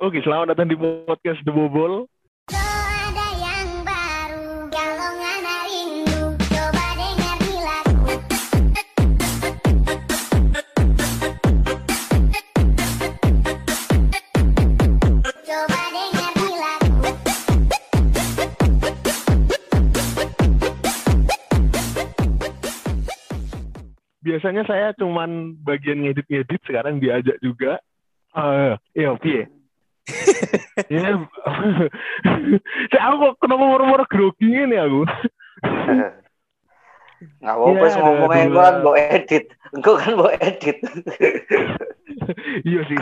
Oke, selamat datang di podcast The Bobol. Biasanya saya cuman bagian ngedit-ngedit, sekarang diajak juga. Eh, iya, Iya. Saya aku kok kenapa moro-moro grogi ini aku? Nggak apa-apa, Iya, yeah, ngomong ada aja dua. kan mau edit. Engkau kan mau edit. iya sih.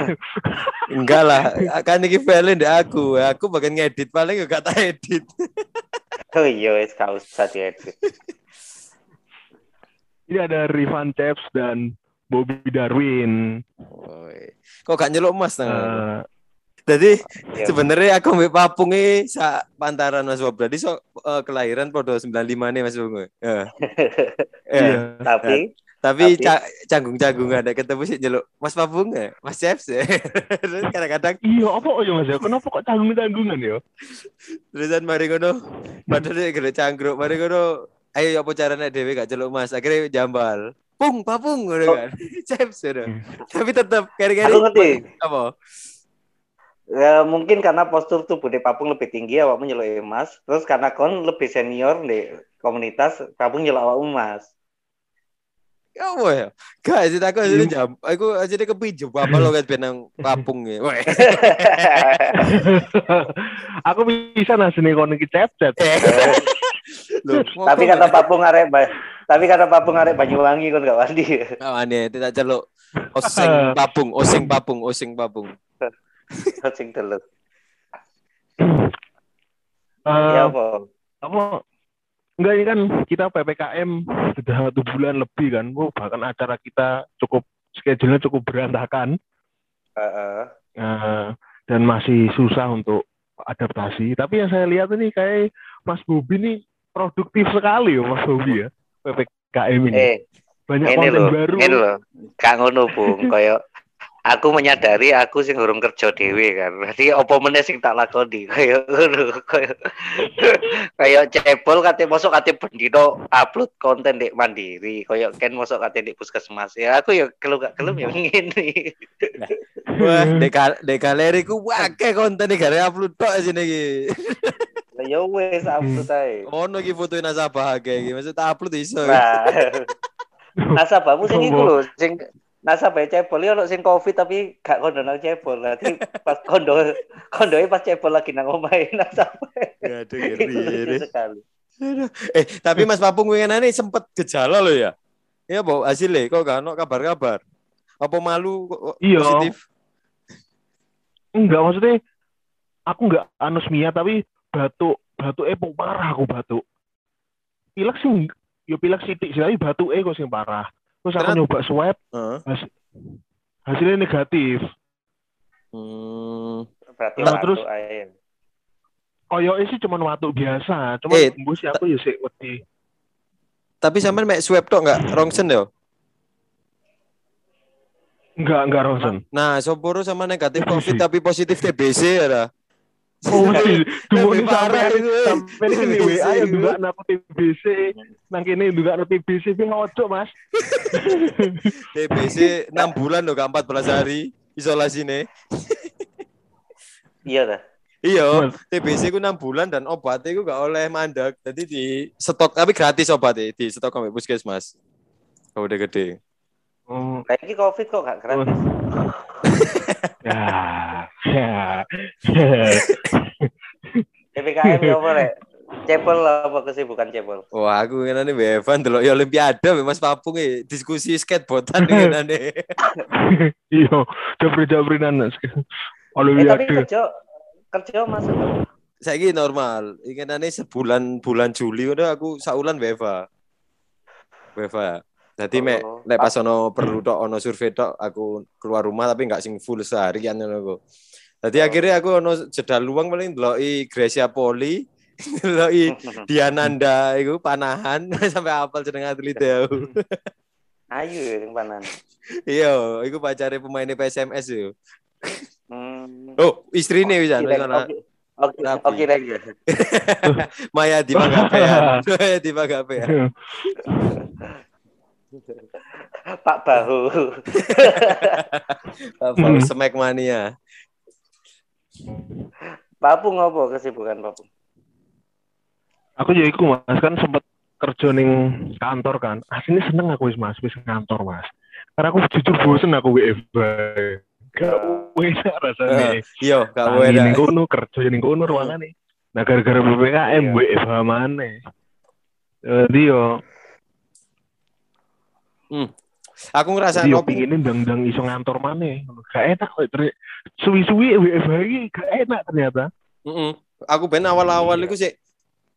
Enggak lah, kan iki file ndek aku. Aku bagian ngedit paling gak tak edit. oh iya, wis gak usah diedit. Ini ada Rifan Chaps dan Bobby Darwin. Oi. Kok gak nyeluk emas nang? Eh, Jadi Iya. sebenarnya aku mbek papung iki sak pantaran Mas Bob. Berarti so, eh, kelahiran podo 95 nih Mas Bob. Ya. iya. Tapi Tapi Tapi- ca- canggung-canggungan ada ketemu sih nyeluk Mas Papung ya, Mas ya. Terus kadang-kadang Iya, apa oh ya Mas ya? Kenapa kok tanggung-tanggungan ya? Terusan mari ngono. Padahal dia gede cangkruk. Mari ngono. Ayo apa caranya dhewe gak celuk Mas. Akhirnya jambal. Pung, papung ngono kan. Chaps ngono. Tapi tetap kari-kari aku ngerti. apa? Ya, mungkin karena postur tubuh di Papung lebih tinggi, awakmu nyeluk emas. Terus karena kon lebih senior di komunitas, Papung nyeluk awakmu emas. Ya apa ya? Gak sih aku aja jam. Aku aja kepinjem apa lo kan benang papung ya. Aku bisa nasi nih kon chat-chat. Loh, tapi kata Papung arek tapi kata Papung arek Banyuwangi kon gak wani. Kawane tidak celuk. Oseng papung, oseng papung, oseng papung. Sing delok. Eh, Ya apa? apa enggak ini kan kita PPKM sudah satu bulan lebih kan oh, bahkan acara kita cukup schedule-nya cukup berantakan Heeh. eh, dan masih susah untuk adaptasi tapi yang saya lihat ini kayak Mas Bobi ini produktif sekali ya Mas Bobi ya PPKM ini Eh, banyak ini konten loh, baru ini loh. Kak ngono, Bung. Kayak aku menyadari aku sing urung kerja dhewe kan. Berarti opo meneh sing tak lakoni kayak ngono. Kayak kayak cebol kate mosok kate bendino upload konten di mandiri. Kayak ken mosok kate di puskesmas. Ya aku ya kelu gak kelem ya ngene. Wah, dek dek galeri ku akeh konten iki gare upload tok sini iki. Lah ya wis upload ae. Ono iki fotoin nasabah akeh iki. Maksud upload iso. Nah. Nasabahmu sing iku lho, sing nasabah cebol ya sing covid tapi gak kondo nang cebol. Nanti pas kondo kondoe pas cebol lagi nang omahe nasabah. Aduh, Itu ngeri. lucu sekali. Eh, tapi Mas Papung winginane sempet gejala lo ya. Iya, Bu, hasilnya kok gak ono kabar-kabar. Apa malu kok Iya. positif? enggak maksudnya aku enggak anosmia tapi batuk batuk eh parah aku batuk pilek sih yo pilek sidik sih tapi batuk eh kok sing parah terus aku Ternyata- nyoba swab. Has- hasilnya negatif Hmm. Berarti Nah, terus- koyoke sih cuma batuk biasa cuma Eh, embus ya aku ya wedi Tapi sampean mek swab tok enggak rongsen yo? enggak enggak ronsen Nah, Soporo sama negatif COVID tapi positif TBC ya. Dah. oh Lebih dumuni parah sampai itu, sampai ini TBC WA ya itu. juga aku TBC nang kene juga aku TBC ojo Mas TBC 6 bulan loh, gak 14 hari isolasi nih. Iya dah. Iya. TBC ku 6 bulan dan obatnya ku gak oleh mandek. Jadi di stok tapi gratis obatnya di stok kami puskesmas. Kalau udah gede. oh Kayak iki covid kok gak gratis. Ya ya PPKM ya apa rek? Cebol apa kesibukan cebol? Wah, aku ngene Bevan delok ya olimpiade Mas Papung e diskusi skateboardan ngene. iya jabri-jabrinan Eh tapi Olimpiade kerja kerja masuk. Saiki normal. Inginane sebulan bulan Juli udah aku saulan Beva. Beva. Jadi mek Oh. lek pas ono perlu tok ono survei tok aku keluar rumah tapi nggak sing full seharian ngono aku. Jadi Oh. akhirnya aku ono jeda luang paling deloki Gracia Poli, deloki Diananda iku panahan sampai apal jeneng atlet aku. Ayo yang panan. Iya, iku pacare pemain PSMS yo. Hmm. Oh, istrine wisan. Oke, oke, oke, lagi. Maya di Pagapean. Maya di Pagapean. Pak Bahu. Bapak Smack Mania. Papung apa kesibukan Papung? Aku ya iku Mas kan sempet kerja ning kantor kan. Aslinya seneng aku wis Mas, wis kantor Mas. Karena aku jujur bosen aku WFH. Gak wis rasane. Yo, gak Tangi ning kono kerja ning kono ruangane. Nah gara-gara PPKM Iya. WFH maneh. Jadi yo, Aku ngerasa jadi yo ngopi. pingin ndang-ndang iso ngantor maneh. Gak enak suwi-suwi WFH iki gak enak ternyata. Mm-mm. Aku ben awal-awal iku sih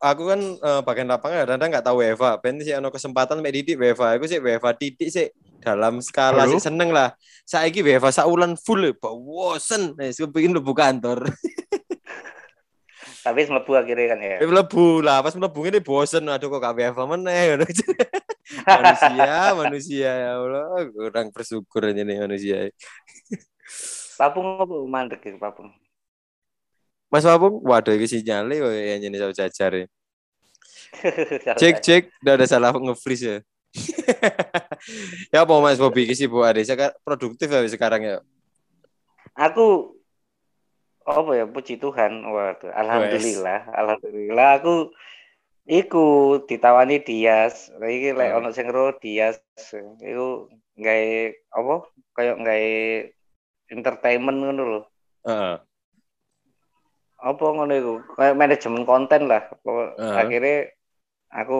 aku kan eh, bagian lapangan kadang nggak tahu WFA. Ben sih ono kesempatan mek didik WFA. Aku sih WFA titik sih dalam skala sih seneng lah. Saiki WFA saulan full ya, bosen. Saya pengen lebu kantor. Tapi mlebu akhirnya kan ya. Mlebu lah, pas mlebu ini bosen. Aduh kok gak WFA meneh. ngono. manusia, manusia ya Allah. Kurang bersyukur aja nih manusia. Papung apa mandek gitu Papung? Mas Papung, waduh ini sinyalnya yang ini saya jajar ya. Cek cek, udah ada salah nge-freeze ya. ya apa Mas Bobi kesibukan Sekarang produktif ya sekarang ya. Aku apa ya puji Tuhan. Waduh, alhamdulillah, alhamdulillah aku iku ditawani Dias. Iki lek Hmm. ono sing ro Dias iku gawe apa? Kayak gawe entertainment ngono lho. Heeh. Apa ngono iku? Kayak manajemen konten lah. Heeh. Akhirnya aku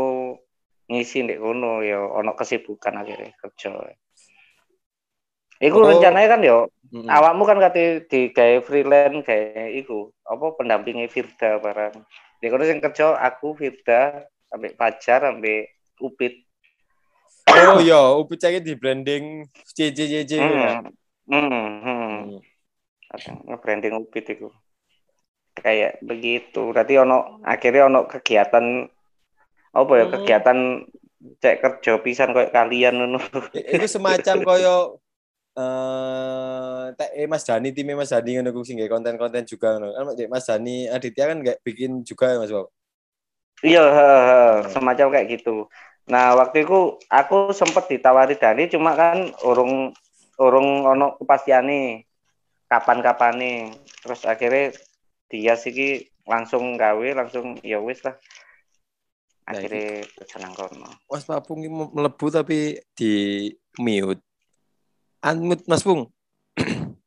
ngisi ndek kono ya ono kesibukan akhirnya kerja. Iku Oh. rencananya kan yo Mm-mm. awakmu kan kate di gawe freelance kayak iku apa pendampingi Firda barang di kono sing kerja aku Firda sampai Pajar sampai Upit Oh iya, upi cek di branding CCCC ya. hmm. Hmm. hmm. Hmm. nge-branding Upit itu kayak begitu berarti ono akhirnya ono kegiatan apa ya Hmm. kegiatan cek kerja pisan kayak kalian ngono Itu semacam koyo eh eh, Mas Dani timnya Mas Dani ngono sing konten-konten juga ngono. Kan Mas Dani Aditya kan nggak bikin juga ya Mas Bob. Iya, semacam kayak gitu. Nah, waktu itu aku sempet ditawari Dani, cuma kan urung urung ono kepastiane kapan-kapan nih. Terus akhirnya dia sih langsung gawe, langsung ya wis lah. Nah, Akhirnya berjalan kono. Mas Papung melebu tapi di mute. Unmute Mas Pung.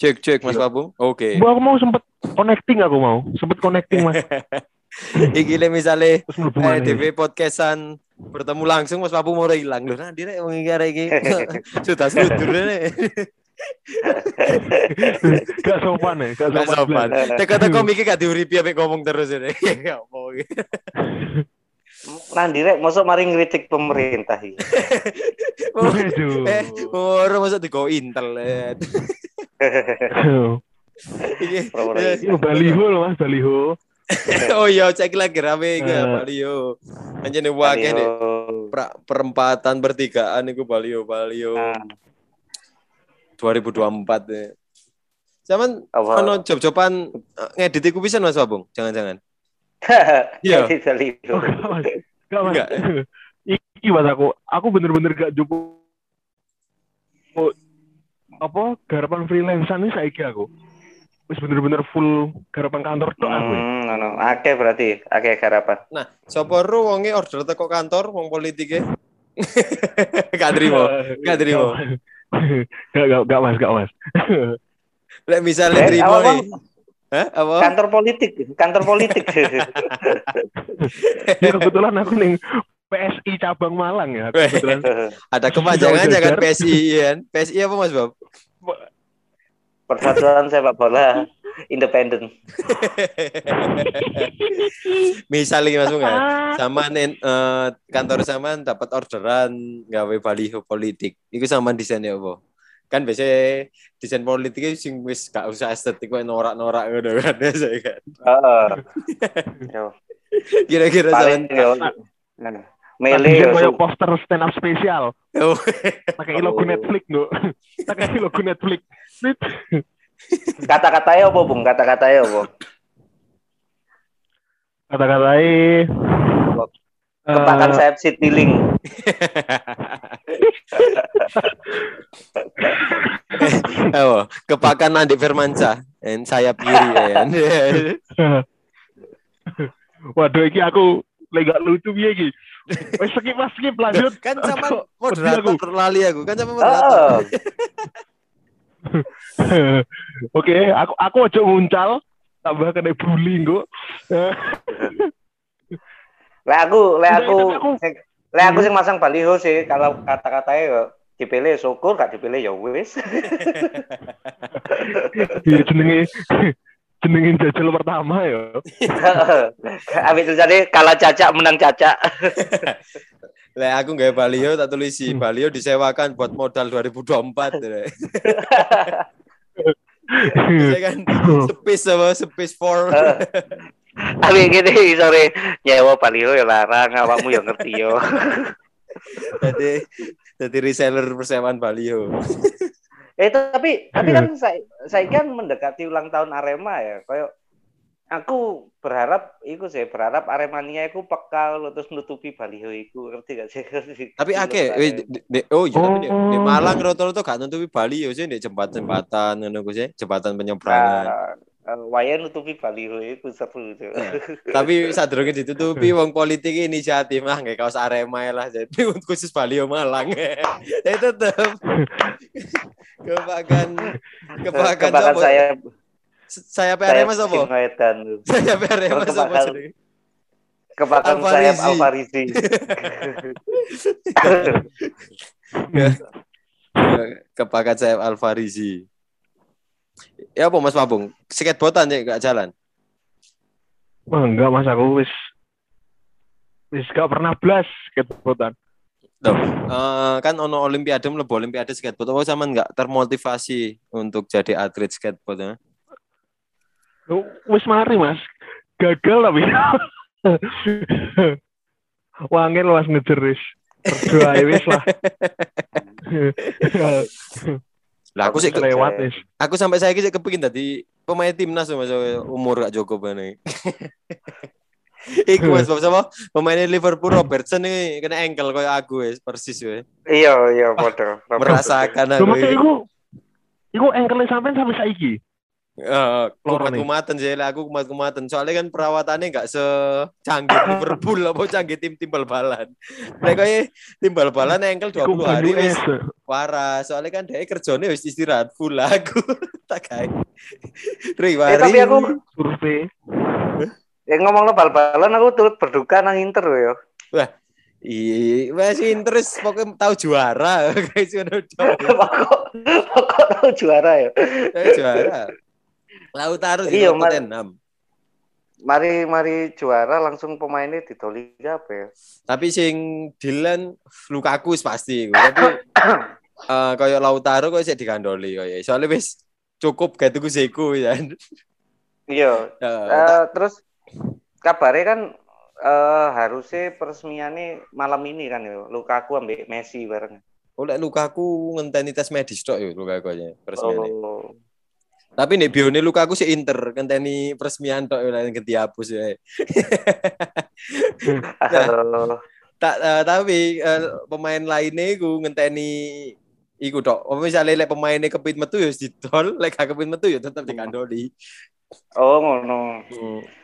cek cek Mas Iya. Papung. Oke. Bu aku mau sempet connecting aku mau, sempet connecting Mas. Iki le misale eh. DV podcastan bertemu langsung Mas Papung mau hilang loh. Nah, dia mau ngikare iki. Sudah sudur nih. gak sopan ya, gak Gak sopan. sopan. Teka-teka mikir gak diuripi apa ngomong terus ini. Gak mau. Nanti rek mosok mari ngritik pemerintah iki. Waduh. Eh, orang masuk di go Intel. eh. Iki- baliho loh mas, baliho. Oh iya, cek lagi rame iki Eh. Balio. Anjene wakeh pra- perempatan pertigaan iku Balio Balio Nah, 2024 ya. Zaman apa? ono job-joban eh, ngedit iku bisa Mas Babung? Jangan-jangan. Iya. Gak mas, gak. Iki mas aku, aku bener-bener gak oh, apa garapan freelancean ini saiki aku. Wis bener-bener full garapan kantor tok aku. Hmm, no, no. Akeh berarti, akeh garapan. Nah, sapa ro wonge order teko kantor wong politike? Gak trimo. Gak terima. Gak, gak, gak mas, gak mas. Lek misalnya Eh, trimo apa, nih. Hah? Apa? Kantor politik, kantor politik. Ya, kebetulan aku ning PSI cabang Malang ya. Kebetulan Ada kepanjangan Jauh jangan. PSI kan? PSI apa Mas Bob? Persatuan sepak bola independen. Misalnya Mas Bunga, Ah. sama nen, eh, kantor sama dapat orderan gawe baliho politik. Iku sama desainnya apa? Kan biasanya desain politiknya sing wis gak usah estetik kok norak-norak ngono kan biasa kan. Heeh. Yo, Kira-kira yo. Nah, Mele yo. kayak su- poster stand up spesial. Oh, Pakai logo. Netflix, Nduk. Pakai logo Netflix. Nit. Kata-katanya apa, Bung? Kata-katanya apa? Kata-katai Kepakan eh, sayap citiling. Oh, kepakan Andi Firmansyah. En sayap kiri ya. kan? Waduh iki aku lagi lucu piye iki. Wes skip Mas, skip lanjut. kan sama moderator lali aku. Kan sama Oh, moderator. Oke, aku aku aja muncal tambah kena bullying kok. Lek aku, lek Enggak, aku, tapi aku- sing- aku sing masang baliho sih. Kalau kata-katanya yo dipilih syukur, gak dipilih ya wis. Iya jenenge jenenge jajal pertama ya. Ambil tulisannya kalah cacak menang cacak. Lah aku nggak Balio tak tulis si Hmm. Balio disewakan buat modal 2024. ya. Saya kan space apa space for. Ambil gini sore nyewa baliho ya larang, awakmu ya ngerti yo. Jadi jadi reseller persewaan Balio. Eh tapi tapi kan saya saya kan mendekati ulang tahun Arema ya. Kayak aku berharap iku sih berharap Aremania iku peka lho, terus nutupi baliho iku ngerti gak sih? Tapi akeh di- di- oh iya tapi di, di Malang rata-rata gak nutupi Balio sih di jembatan-jembatan ngono sih, jembatan penyeberangan. Eh, waya nutupi baliho iku seru tuh. Tapi sadurunge ditutupi wong politik inisiatif mah nggak kaos Arema ya lah jadi khusus Balio Malang. ya tetep kepakan kepakan Kebakan saya saya Arema sapa? Saya Arema sapa jenenge? Kebakan Alfarizi. saya Alfarizi. Kepakan saya Alfarizi. Ya apa Mas Pabung? Skateboardan ya gak jalan. Wah, enggak Mas aku wis wis gak pernah blas skateboardan. Loh, eh, kan ono olimpiade mlebu olimpiade skateboard apa sama nggak termotivasi untuk jadi atlet skateboard ya? Wis mari Mas. Gagal tapi. Wangil Mas ngejer wis. Berdoa wis lah. Lah aku sih lewat wis. aku sampai saya sih kepingin tadi pemain timnas Mas umur gak cukup nih. Iku Mas sama pemainnya Liverpool Robertson nih kena ankle kayak aku wes persis wes. Iya, iya, podo. Merasakan aku. maksud iku iku engkele sampean sampai saiki. Eh, Loro kumat nih. kumatan sih lah aku kumat kumatan soalnya kan perawatannya nggak secanggih Liverpool apa canggih tim tim bal-balan. Nek kayak tim bal-balan ankle 20 Iku hari wes es. parah soalnya kan dia kerjanya wis istirahat full aku tak kayak Eh, tapi aku survei. ya ngomong lo bal-balan aku turut berduka nang Inter loh ya. iya masih interest pokoknya tahu juara dong. Pokok pokok tahu juara ya. Tahu juara Lautaro di Iya, Tottenham Mari mari juara langsung pemainnya di Liga apa ya? tapi sing Dylan Lukaku pasti tapi eh kayak Lautaro kok sih digandoli kayak soalnya wis cukup kayak tuku Zeko ya Iya. Eh, Eh, terus kabarnya kan eh harusnya peresmiannya malam ini kan ya. Lukaku ambek Messi bareng. oleh Lukaku ngenteni tes medis tok ya Lukaku aja peresmiannya Oh. Tapi nih bione Lukaku sih Inter ngenteni peresmian tok yang dihapus ya. Aduh. Tak tapi eh, pemain lainnya iku ngenteni iku tok. Misalnya lek pemainnya kepit metu ya didol, lek gak kepit metu ya tetep dikandoli. Oh ngono.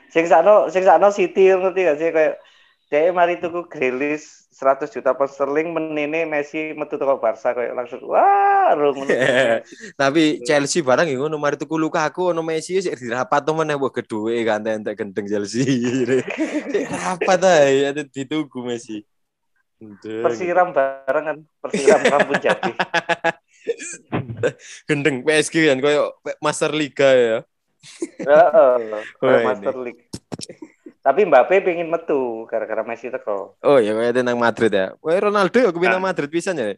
Sing sakno sing sakno City ngerti gak sih kayak dia mari tuku Grealish 100 juta pound sterling menene Messi metu teko Barca kayak langsung wah rung. Tapi Chelsea barang ya ngono mari tuku Lukaku ono Messi sik dirapat to meneh mbok gedhuwe kan entek gendeng Chelsea. Sik rapat ae ada dituku Messi. Persiram bareng kan, persiram rambut jadi. Gendeng PSG kan koyo Master Liga ya. Heeh. Wah, Master League. Tapi Mbappe pengen metu gara-gara Messi teko. Oh ya kayak tentang Madrid ya. Wah Ronaldo ya aku pindah Madrid pisan ya.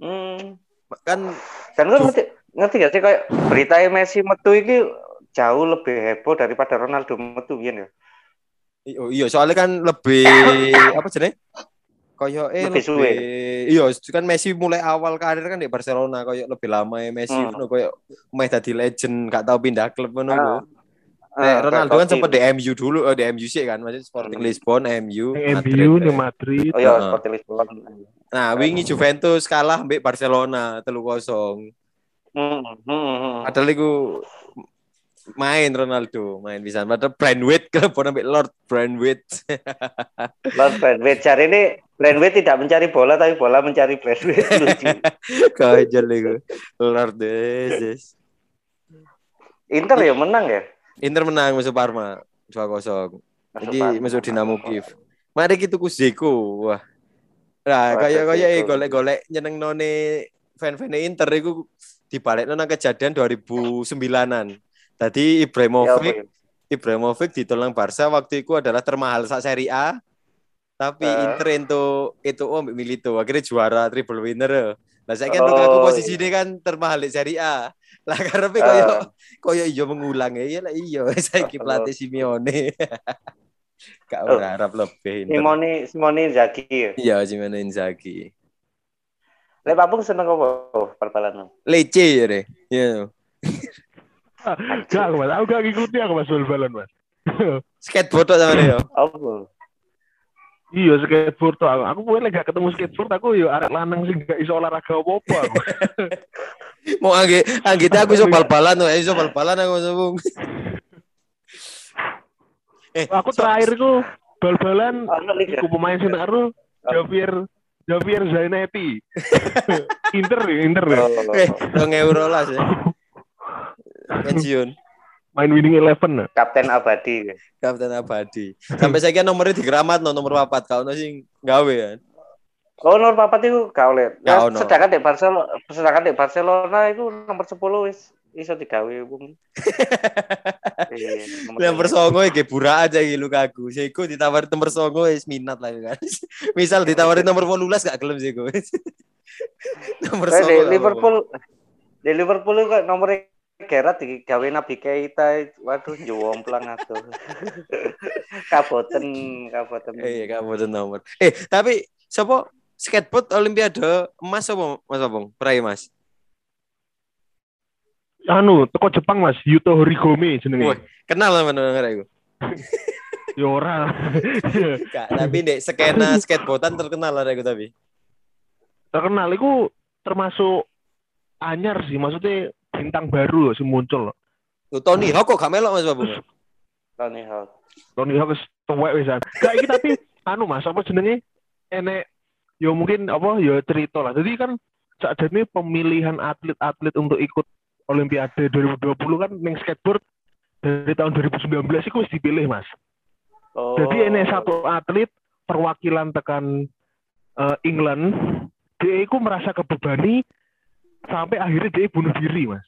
Hmm. Kan Dan lu ngerti, ngerti gak sih kayak berita Messi metu iki jauh lebih heboh daripada Ronaldo metu ya. oh, iya soalnya kan lebih apa jenenge? koyo eh Lebih lebih, suwe. iya kan Messi mulai awal karir kan di Barcelona koyo lebih lama ya Messi Hmm. koyo meh dadi legend gak tau pindah klub ngono Ah. Ah, Nek Ronaldo kan sempat di MU dulu, eh, di MU sih kan, maksudnya Sporting Hmm. Lisbon, MU, Madrid. MU di Madrid. Oh iya, seperti Lisbon. Nah, wingi Juventus kalah mbek Barcelona 3-0. Hmm, hmm, hmm. Padahal iku main Ronaldo, main bisa. Padahal Brandweight klub mbek Lord Brandweight. Lord Brandweight cari ini Brandweight tidak mencari bola tapi bola mencari Brandweight lucu. Kajal iku. Lord Jesus. Inter ya menang ya. Inter menang musuh Parma 2-0. Masuk Jadi musuh Dinamo Kiev. Mari kita ku Zeko. Wah. Nah, kayak kayak Zeko. golek-golek nyeneng none fan-fan Inter iku dibalik nang kejadian 2009-an. Tadi Ibrahimovic ya? Ibrahimovic ditolong Barca waktu itu adalah termahal saat Serie A. Tapi Eh. Inter itu itu oh mbek Milito akhirnya juara triple winner. Lah saya kan Oh, iya. posisi ini kan termahal di Serie A. Lah karepe koyo koyo iya mengulang ya iya lah iya saiki pelatih Simeone. Gak Oh. berharap lebih. Inter. Simone Simone Inzaghi ya. Iya Simeone Inzaghi. Lek Papung seneng apa bal-balan? Lece ya deh. Iya. Gak, mas. Aku gak ngikuti aku mas bal-balan mas. Skateboard tok sama dia. Apa? iya skateboard tuh aku. Aku boleh gak ketemu skateboard aku yo arek lanang sih gak iso olahraga apa-apa aku. Mau angge angge aku iso bal-balan tuh, iso bal-balan aku sebung. Eh, aku terakhir ku bal-balan Ono liga. iku pemain sing karo Javier Javier Zanetti. Inter ya, Inter ya. Oh, Eh, dong euro lah sih. Pensiun. Main winning eleven nah. Kapten abadi. Kapten Abadi. Sampai saya nomornya di keramat no nomor papat kau sing gawe kan. Oh, nomor papat itu gak oleh. Nah, ono. sedangkan di Barcelona, sedangkan di Barcelona itu nomor 10 wis iso digawe wong. Iya, Nomor songo ya bura aja gitu Lukaku. Seko ditawarin nomor songo wis minat lah kan. Misal ditawarin nomor 18 gak gelem Seko. nomor songo. di. Liverpool di Liverpool kok nomornya Gerrard digawe Nabi Keita waduh jomplang atuh kaboten kaboten Eh, iya, tuh nomor. Eh, tapi siapa skateboard Olimpiade emas apa Mas Babong? Peraih Mas. Anu, teko Jepang mas, Yuto Horigome jenenge. Kenal sama denger aku. Ya ora. Tapi dek skena skateboardan terkenal ada aku tapi. Terkenal iku termasuk anyar sih, maksudnya bintang baru loh sih muncul. loh. Tuh, Tony Hawk kok gak melok Mas Babong? Tony Hawk Tony Hawk wis tuwek wisan. Gak iki tapi anu Mas, apa jenenge? Enek ya mungkin apa ya cerita lah. Jadi kan saat ini pemilihan atlet-atlet untuk ikut Olimpiade 2020 kan ning skateboard dari tahun 2019 itu wis dipilih Mas. oh Jadi ini satu atlet perwakilan tekan eh, England, dia itu merasa kebebani sampai akhirnya dia bunuh diri mas.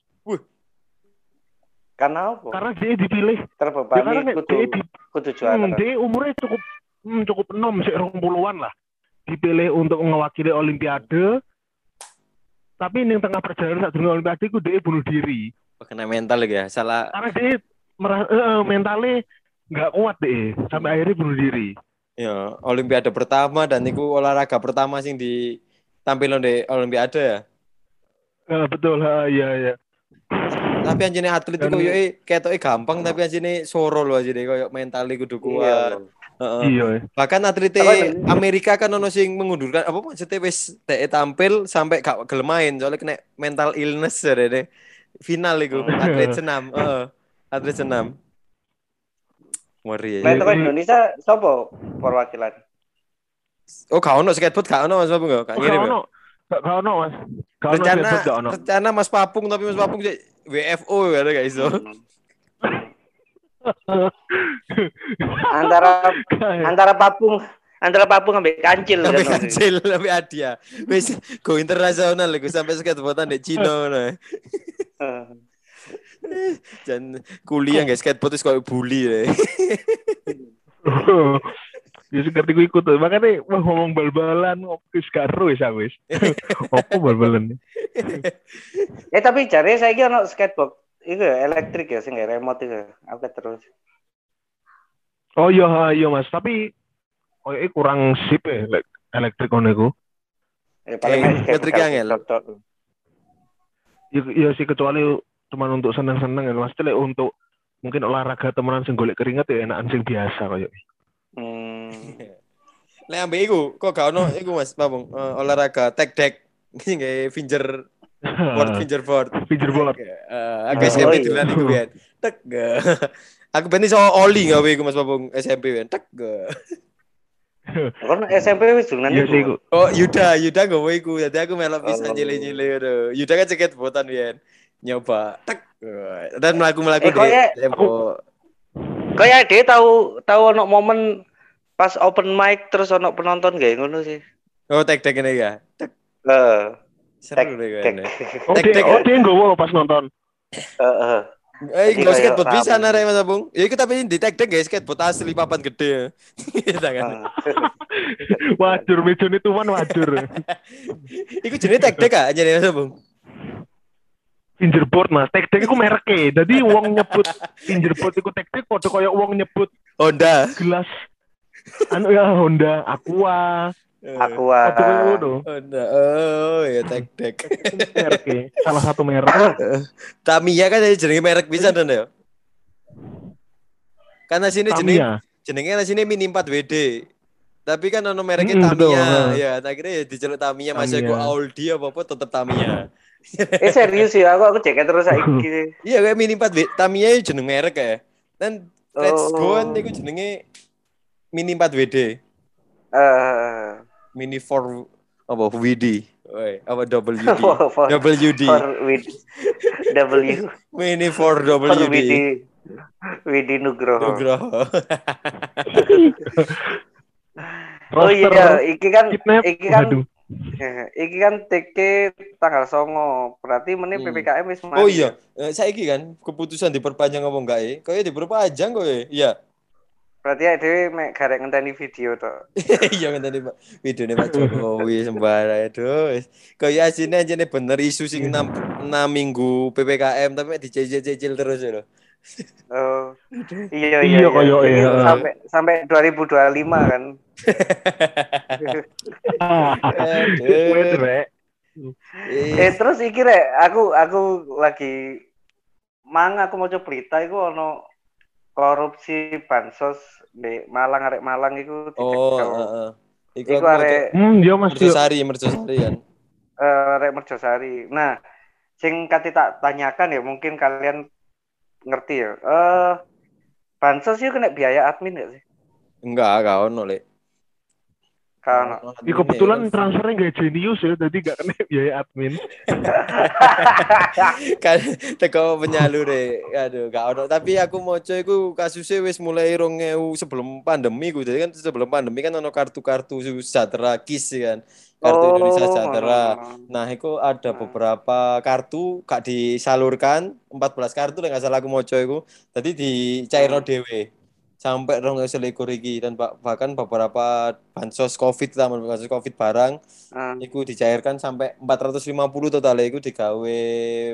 karena apa Karena dia dipilih, ya terbebani karena kudu dia, di, kudu juara hmm, dia umurnya cukup hmm, cukup enom, sih puluhan lah. Dipilih untuk mewakili Olimpiade, tapi yang tengah perjalanan saat dengan Olimpiade itu dia bunuh diri. Kena mental ya. Salah Karena dia merasa, eh, mentalnya nggak kuat deh, sampai akhirnya bunuh diri. ya Olimpiade pertama dan itu olahraga pertama sing ditampilkan di Olimpiade ya. Eh, betul, ha, iya iya. Tapi anjene atlet iku yo ketoke gampang tapi anjene soro lho anjene koyo mental kudu iya Heeh. Iya. Bahkan atlet? Amerika kan ono sing mengundurkan apa maksudnya wis teke tampil sampai gak gelem main soalnya kena mental illness jarene. Final iku Hmm. atlet senam, heeh. Atlet senam. Ngeri. Ya. kan Indonesia sopo perwakilan Oh, gak ono skateboard gak ono Mas Papung gak? Gak Gak ngirim. ono, gak gak ono mas. Gak ono Rencana skateboard, gak ono. rencana Mas Papung tapi Mas Papung sih WFO ya gak iso. Antara antara papung antara papung ambek kancil kan. kancil, sampai adia. Wis go internasional iku sampai skateboardan di Cina ngono. Jan kuliah guys skateboard wis koyo bully ya. Ya sing ngerti ku ikut tuh. Makanya wah ngomong bal-balan gak ero wis aku wis. Opo bal-balan? eh tapi jare saya ono skateboard itu ya, elektrik ya sing nggak remote itu aku terus Oh iya ha, iya Mas, tapi oh, kurang sip ya. Lek elektrik ngono iku. Ya, paling Kayak kayak ngetrik bekal angel. tok. Ya, ya sih kecuali cuma untuk seneng-seneng ya. Pasti lek untuk mungkin olahraga temenan sing golek keringet ya enakan sing biasa koyo. Hmm. Lek ambek iku, kok gak ono iku Mas Babung, eh, olahraga tag deck kayak finger board finger board. Fingerboard. Eh, aku Oh, SMP duluan iku kan. Tek. ge. Aku ben iso oli gawe iku Mas Babung SMP kan. Tek. ge. Kon SMP wis Iya iku. sih iku. Oh, Yuda, Yuda gawe iku. Jadi aku melok bisa Oh. nyile-nyile ngono. Yuda kan ceket botan kan. Nyoba. Tek. Dan melaku-melaku Eh, ya- tempo. Kayak dia tahu tahu ono momen pas open mic terus ono penonton kayak ngono sih. Oh, tek tek ini ya. Tek. Eh, Seru deh tek. kan. Oh, Tek, dia, oh, dia nggowo pas nonton. Heeh. Eh, Jadi nggak kayak skateboard bisa nare Mas Abung. Ya iku tapi di tek tek guys skateboard asli papan gede. Iya kan. Wajur mejone tuan wajur. Iku jenenge tek tek ah jenenge Mas Abung. Fingerboard Mas. Tek tek iku mereke. Jadi wong nyebut fingerboard iku tek tek padha koyo wong nyebut Honda. gelas anu ya Honda, Aqua, Aku apa koyo ah. ngono. Honda. Oh, ya tek tek. Mereke. Salah satu merek. Tamiya kan jadi jenenge merek bisa dan ya. Karena sini jenenge jenenge kan sini mini 4 WD. Tapi kan ono mereknya Hmm, betul. Tamiya. Heeh. Ya, akhirnya ya diceluk Tamiya masih aku. Audi apa apa tetep Tamiya. Eh serius ya aku aku cek terus saiki. Iya kayak mini 4 WD. Tamiya itu jeneng merek ya. Dan Let's Go Oh. kan itu jenenge mini 4 WD. Eh, Mini 4 apa WD. Woi, apa WD? for for WD. for with W Mini 4 for WD. Widi Widi Nugroho. Nugroho. Oh iya, iki kan iki kan iki kan TK tanggal songo. Berarti meneh Hmm. PPKM wis Oh iya, eh, saiki kan keputusan diperpanjang apa enggak ya? Kayaknya diperpanjang kok ya. Iya. Berarti ya dhewe mek garek ngenteni video to. Iya tadi Pak. Videonya Pak Jokowi sembara aduh. Kayak asine anjene bener isu sing 6, 6 minggu PPKM tapi dicecil-cecil terus lho. Oh. Iya Iya, iya. koyo, iya. Sampai sampai 2025 kan. Rek. Eh terus iki rek, aku aku lagi mang aku mau coba berita iku ono korupsi bansos di Malang arek Malang iku Oh, heeh. Iku Iku arek Hmm, dia mesti Mercosari, Mercosari kan. eh, arek Merjosari. Nah, sing kati tak tanyakan ya mungkin kalian ngerti ya. Eh bansos itu kena biaya admin gak sih? Enggak, enggak ono, Lek. Kan Ya, kebetulan transfernya gak jenius ya, jadi gak kena biaya admin. kan teko penyalur deh. Aduh, gak ono. Tapi aku mau coy iku kasusnya wis mulai 2000 sebelum pandemi ku. Jadi kan sebelum pandemi kan ono kartu-kartu sejahtera KIS ya kan. Kartu Oh, Indonesia Sejahtera. Nah, itu ada beberapa kartu gak disalurkan, 14 kartu nggak salah aku mau coy iku. Tadi dicairno dhewe. Sampai rong selikur iki dan bah- bahkan beberapa bansos Covid taman bansos Covid barang Eh, Iku dicairkan sampai 450 total iku digawe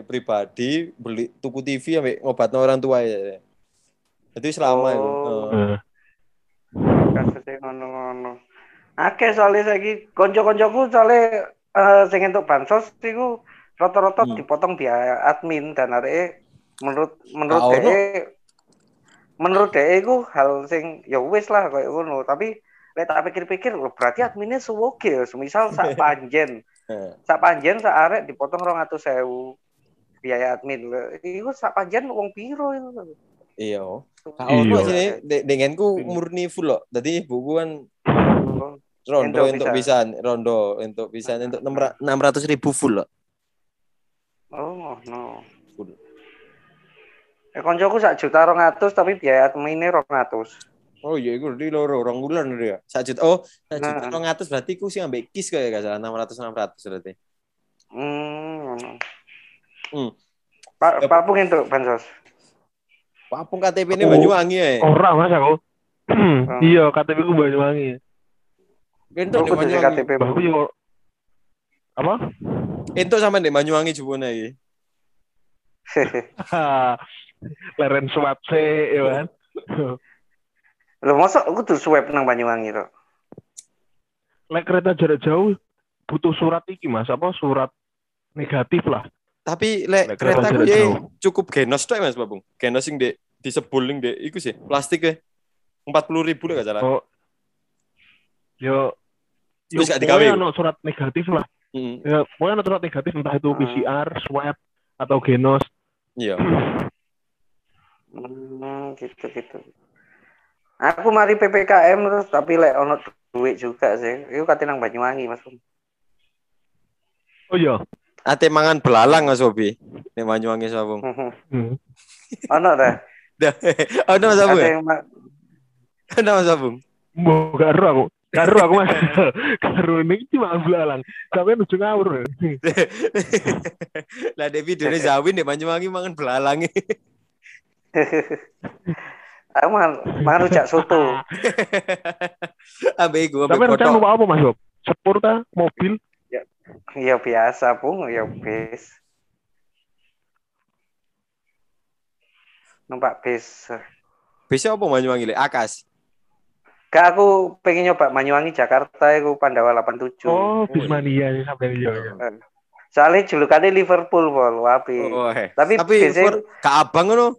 pribadi beli tuku TV ambek ngobatno orang tua ya. Jadi selama itu. Oh. Oh. Nah, kasusnya ngono-ngono. Akeh soalnya saiki konco-koncoku soalnya eh sing entuk bansos iku rata-rata Hmm. dipotong biaya admin dan areke menurut menurut Ah, dhek menurut dhek iku hal sing ya wis lah kayak ngono tapi lek tak pikir-pikir lho berarti adminnya suwoge ya semisal sak panjen sak panjen sak arek dipotong 200.000 biaya admin iku sak panjen wong piro itu Iya. Iya. ono sini de- denganku murni full loh. Tadi ibuku kan rondo untuk bisa rondo untuk bisa untuk enam ratus ribu full loh. Oh, no. Full. Eh koncoku sak juta rong atus tapi biaya adminnya rong atus. Oh iya, itu di loro rong bulan dia. Sak juta. Oh, sak juta Nah. rong atus berarti ku sih ambek kis kayak gak salah enam ratus enam ratus berarti. Hmm. Hmm. Pak Pak Pung itu bansos. Papung KTP ini Oh. Banyuwangi ya. Ora mas aku. iya, KTP ku Banyuwangi. Entuk di Aku Banyuwangi. KTP. Bapak yo apa? Entuk sama di Banyuwangi jebone iki. Leren swab se, ya kan? Lho masa aku tuh swab nang Banyuwangi to. lek kereta jarak jauh butuh surat iki mas apa surat negatif lah Tapi lek Lek kereta kereta ku jarak ye jauh. cukup genos tok Mas Babung. Genos sing dek disebul ning dek iku sih, plastik ya. 40 ribu lah gak salah. oh yo yo gak digawe, ono surat negatif lah Mm, ya pokoknya surat negatif entah itu. PCR swab atau genos Iya. Hmm, gitu gitu. Aku mari PPKM terus tapi lek ono duit juga sih. Iku kate nang Banyuwangi, Mas. oh iya Ate mangan belalang Mas Bobi. Nek Banyuwangi Mas Babung. hmm. ono dah. Oh, Mas ma- Ada Mas Babung. Mau gak ero aku gak ero aku mas gak ero ini cuma belalang sampai ujung ngawur Lah dek videone Zawin dek Banyuwangi mangan belalang. Aku mangan mangan rujak soto. Ambe iku tapi mau apa mas Bob sepur ta mobil Ya biasa, Pung, ya bis. Numpak bis. Bisa apa Banyuwangi lek akas? Gak aku pengen nyoba Banyuwangi Jakarta iku Pandawa 87. oh bismania sih sampai iya iya. Soalnya julukannya Liverpool, Pol, wapi. Oh, eh. Tapi Tapi biasanya- for- ke abang ngono.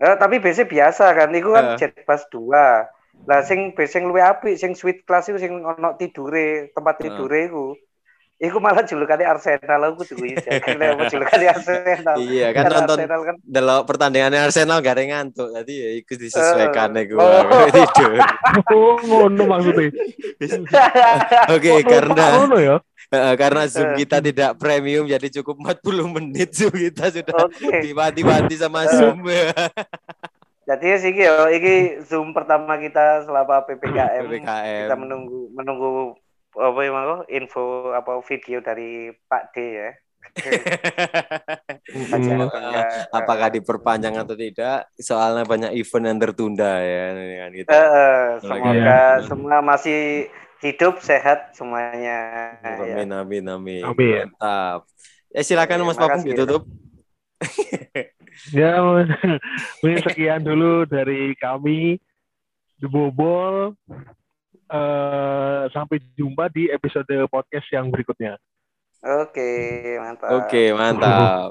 Eh, tapi biasanya biasa kan, itu kan Eh. jet bus 2. Lah sing sing luwih apik, sing suite class iku sing ono tidure, tempat Eh. tidure iku. Iku malah julukannya Arsenal aku tuh Kira apa julukannya Arsenal. Iya kan Karena nonton Arsenal kan delok pertandingan Arsenal gak ada yang ngantuk. Tadi ya ikut disesuaikan Eh. iku. Oh. tidur. oh ngono maksudnya Oke, karena ya eh, karena Zoom Eh. kita tidak premium jadi cukup 40 menit Zoom kita sudah Oke. dibanti-banti sama Eh. Zoom. Jadi sih yo iki Zoom pertama kita selama PPKM. PPKM. Kita menunggu menunggu apa emang kok, info apa video dari Pak D ya. Hmm. Apakah diperpanjang atau tidak? Soalnya banyak event yang tertunda ya kan kita. Eh, eh, semoga Iya. semua masih hidup sehat semuanya. Ya. Amin amin amin. Amin. Mantap. Eh silakan Iya, Mas Papung ya. ditutup. Ya, mungkin sekian dulu dari kami The Bobol. Eh, sampai jumpa di episode podcast yang berikutnya. Oke, mantap. Oke, mantap.